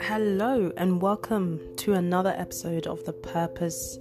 Hello, and welcome to another episode of the Purpose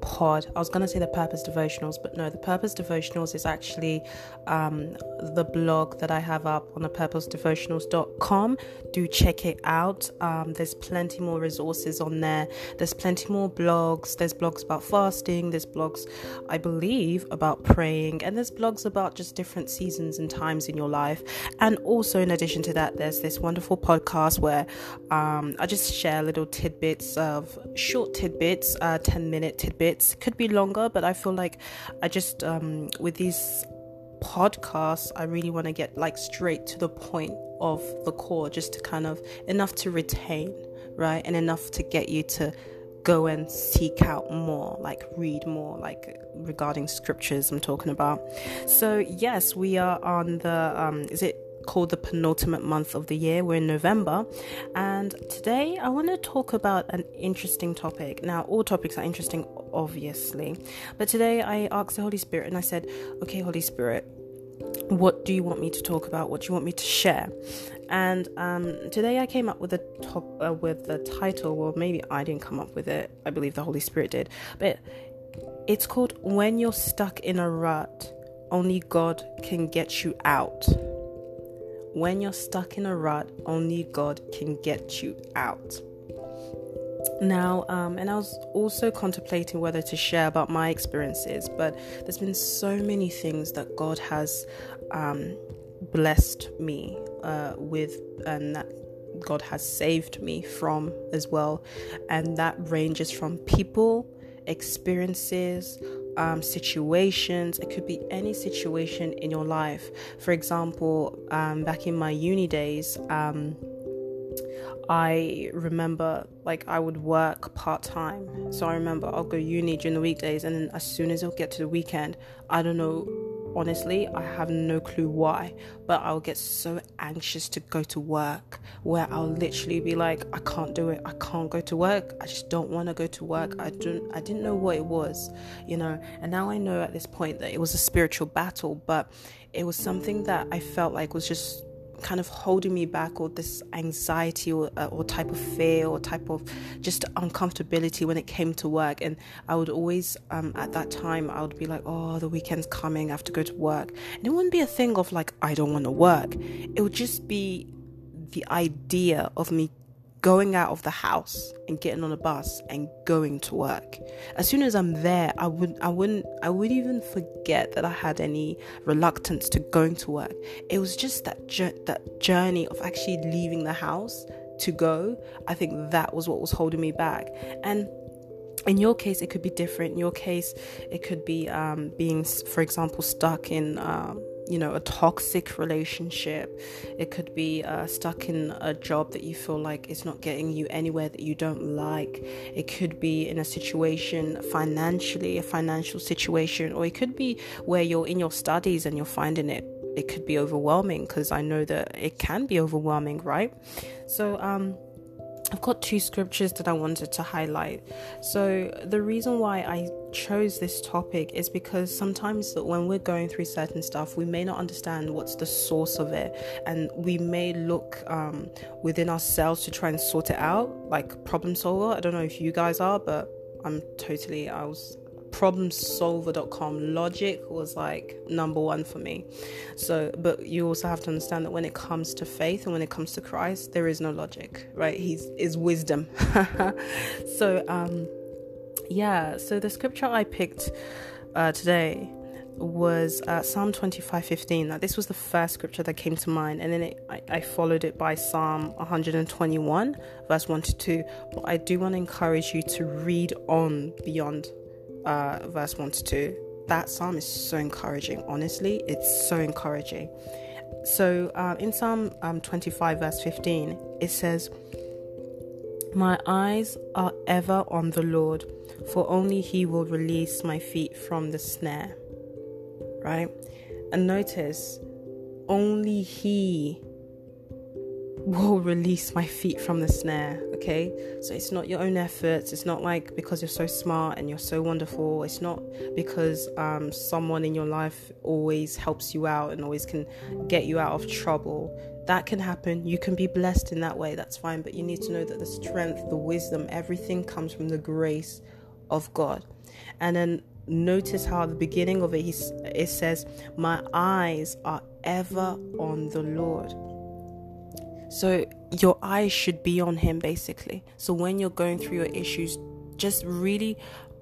pod. I was going to say the Purpose Devotionals, but no, the Purpose Devotionals is actually um, the blog that I have up on the purposedevotionals.com. Do check it out. Um, there's plenty more resources on there. There's plenty more blogs. There's blogs about fasting. There's blogs, I believe, about praying. And there's blogs about just different seasons and times in your life. And also, in addition to that, there's this wonderful podcast where um, I just share little tidbits of short tidbits, uh, 10 minute tidbits. Could be longer, but I feel like I just, um, with these podcasts, I really want to get like straight to the point of the core, just to kind of enough to retain, right? And enough to get you to go and seek out more, like read more, like regarding scriptures I'm talking about. So, yes, we are on the, um, is it called the penultimate month of the year. We're in November, and today I want to talk about an interesting topic. Now, all topics are interesting, obviously, but today I asked the Holy Spirit and I said, Okay, Holy Spirit, what do you want me to talk about? What do you want me to share? And um, today I came up with a top uh, with the title. Well, maybe I didn't come up with it. I believe the Holy Spirit did, but it's called "When You're Stuck in a Rut." Only God can get you out. When you're stuck in a rut, only God can get you out. Now, um, and I was also contemplating whether to share about my experiences, but there's been so many things that God has um, blessed me uh, with, and that God has saved me from as well. And that ranges from people, experiences, um, situations. It could be any situation in your life. For example, um, back in my uni days, um, I remember like I would work part time. So I remember I'll go uni during the weekdays, and then as soon as it'll get to the weekend, I don't know honestly, I have no clue why, but I'll get so anxious to go to work where I'll literally be like, I can't do it. I can't go to work. I just don't want to go to work. I don't I didn't know what it was, you know. And now I know at this point that it was a spiritual battle, but it was something that I felt like was just kind of holding me back or this anxiety or, uh, or type of fear or type of just uncomfortability when it came to work. And i would always um, at that time i would be like oh the weekend's coming. I have to go to work. And it wouldn't be a thing of like i don't want to work. It would just be the idea of me going out of the house and getting on a bus and going to work. As soon as I'm there, I would I wouldn't I would even forget that I had any reluctance to going to work. It was just that that journey of actually leaving the house to go. I think that was what was holding me back. And in your case, it could be different. In your case, it could be um, being, for example, stuck in um, you know, a toxic relationship. It could be uh, stuck in a job that you feel like is not getting you anywhere that you don't like. It could be in a situation financially, a financial situation, or it could be where you're in your studies and you're finding it. It could be overwhelming because I know that it can be overwhelming, right? So, um, I've got two scriptures that I wanted to highlight. So, the reason why I chose this topic is because sometimes that when we're going through certain stuff, we may not understand what's the source of it, and we may look um, within ourselves to try and sort it out, like problem solver. I don't know if you guys are, but I'm totally, I was problemsolver.com logic was like number one for me. So but you also have to understand that when it comes to faith and when it comes to christ there is no logic right? He's is wisdom. So um yeah so the scripture i picked uh, today was uh, Psalm 25:15. Now, this was the first scripture that came to mind, and then it, I, I, followed it by Psalm 121, verse 1 to 2. But I do want to encourage you to read on beyond uh, verse 1 to 2. That psalm is so encouraging, honestly, it's so encouraging. So uh, in Psalm um, 25, verse 15, it says, My eyes are ever on the Lord, for only He will release my feet from the snare. Right? And notice, only He will release my feet from the snare. Okay, so it's not your own efforts. It's not like because you're so smart and you're so wonderful. It's not because um, someone in your life always helps you out and always can get you out of trouble. That can happen. You can be blessed in that way. That's fine. But you need to know that the strength, the wisdom, everything comes from the grace of God. And then notice how at the beginning of it, he, it says, My eyes are ever on the Lord. So your eyes should be on him basically. So when you're going through your issues, just really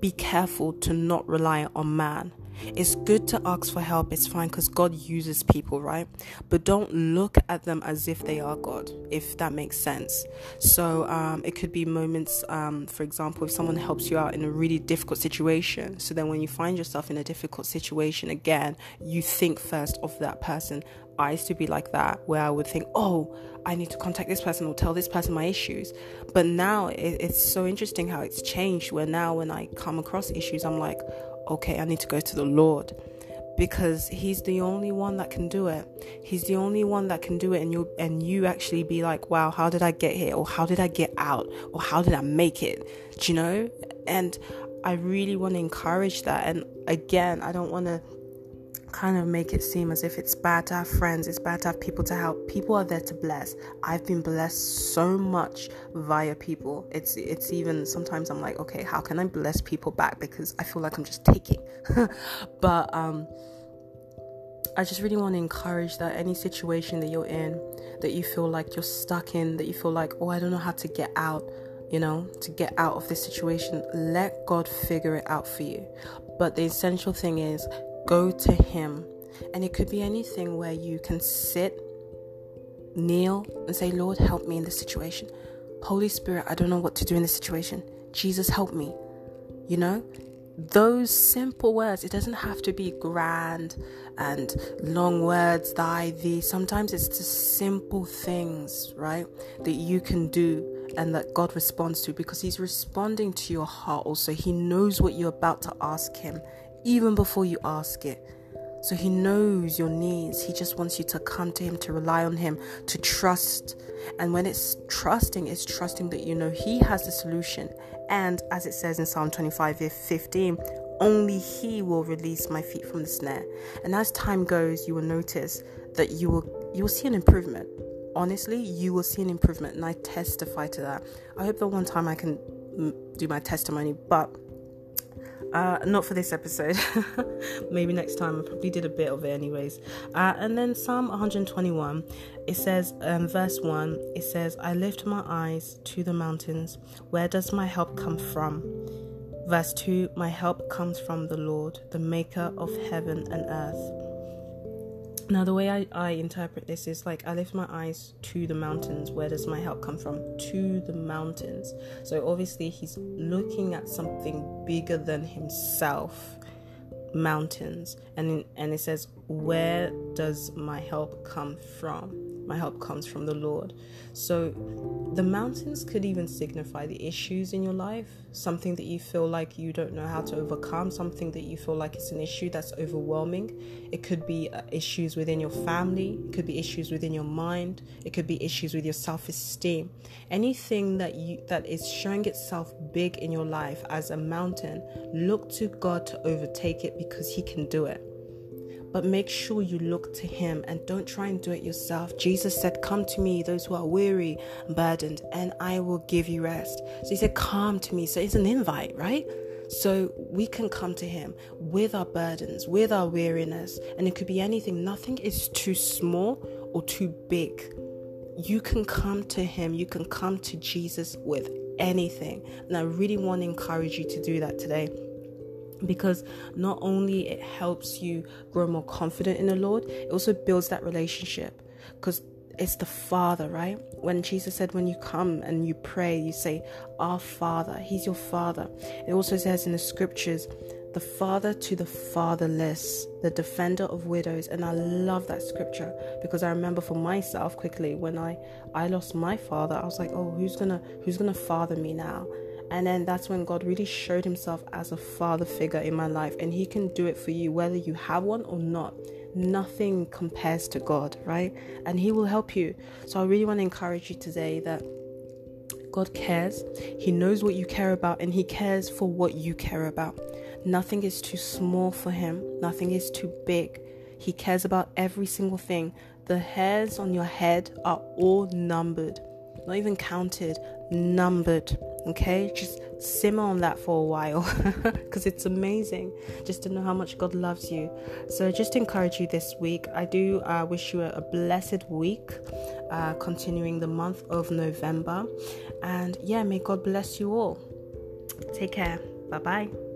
be careful to not rely on man. It's good to ask for help, it's fine because God uses people, right? But don't look at them as if they are God, if that makes sense. So um, it could be moments, um, for example, if someone helps you out in a really difficult situation. So then when you find yourself in a difficult situation again, you think first of that person. I used to be like that, where I would think, oh, I need to contact this person or tell this person my issues. But now it, it's so interesting how it's changed, where now when I come across issues, I'm like, okay, I need to go to the Lord because he's the only one that can do it. He's the only one that can do it and you and you actually be like, "Wow, how did I get here?" or "How did I get out?" or "How did I make it?" Do you know? And I really want to encourage that. And again, I don't want to kind of make it seem as if it's bad to have friends, it's bad to have people to help. People are there to bless. I've been blessed so much via people. It's it's even sometimes I'm like, okay, how can I bless people back because I feel like I'm just taking. but um I just really want to encourage that any situation that you're in, that you feel like you're stuck in, that you feel like, oh, I don't know how to get out, you know, to get out of this situation, let God figure it out for you. But the essential thing is go to Him. And it could be anything where you can sit, kneel, and say, Lord, help me in this situation. Holy Spirit, I don't know what to do in this situation. Jesus, help me. You know, those simple words, it doesn't have to be grand and long words, thy, thee. Sometimes it's just simple things, right, that you can do and that God responds to because He's responding to your heart also. He knows what you're about to ask Him even before you ask it. So he knows your needs. He just wants you to come to him, to rely on him, to trust. And when it's trusting, it's trusting that you know he has the solution. And as it says in Psalm 25, 15, only he will release my feet from the snare. And as time goes, you will notice that you will you will see an improvement. Honestly, you will see an improvement, and I testify to that. I hope that one time I can mm, do my testimony, but uh, not for this episode. Maybe next time. I probably did a bit of it, anyways. Uh, and then Psalm 121, it says, um, verse 1, it says, I lift my eyes to the mountains. Where does my help come from? Verse 2, my help comes from the Lord, the maker of heaven and earth. Now, the way I, I interpret this is like I lift my eyes to the mountains. Where does my help come from? To the mountains. So, obviously, he's looking at something bigger than himself mountains. And, and it says, Where does my help come from? My help comes from the Lord. So the mountains could even signify the issues in your life, something that you feel like you don't know how to overcome, something that you feel like it's an issue that's overwhelming. It could be uh, issues within your family, it could be issues within your mind, it could be issues with your self-esteem. Anything that you that is showing itself big in your life as a mountain, look to God to overtake it because he can do it but make sure you look to Him and don't try and do it yourself. Jesus said, Come to me, those who are weary and burdened, and I will give you rest. So He said, Come to me. So it's an invite, right? So we can come to Him with our burdens, with our weariness, and it could be anything. Nothing is too small or too big. You can come to Him, you can come to Jesus with anything. And I really want to encourage you to do that today because not only it helps you grow more confident in the Lord, it also builds that relationship because it's the Father, right? When Jesus said, when you come and you pray, you say, Our Father, He's your Father. It also says in the scriptures, the father to the fatherless, the defender of widows. And I love that scripture because I remember for myself quickly when I, I lost my father, I was like, oh, who's gonna who's gonna father me now? And then that's when God really showed himself as a father figure in my life. And he can do it for you, whether you have one or not. nothing compares to God, right? And He will help you. So I really want to encourage you today that God cares. He knows what you care about and He cares for what you care about. Nothing is too small for Him, nothing is too big. He cares about every single thing. The hairs on your head are all numbered, not even counted, numbered. Okay, just simmer on that for a while because it's amazing just to know how much God loves you. So, just encourage you this week, I do uh, wish you a, blessed week, uh, continuing the month of November. And yeah, may God bless you all. Take care. Bye bye.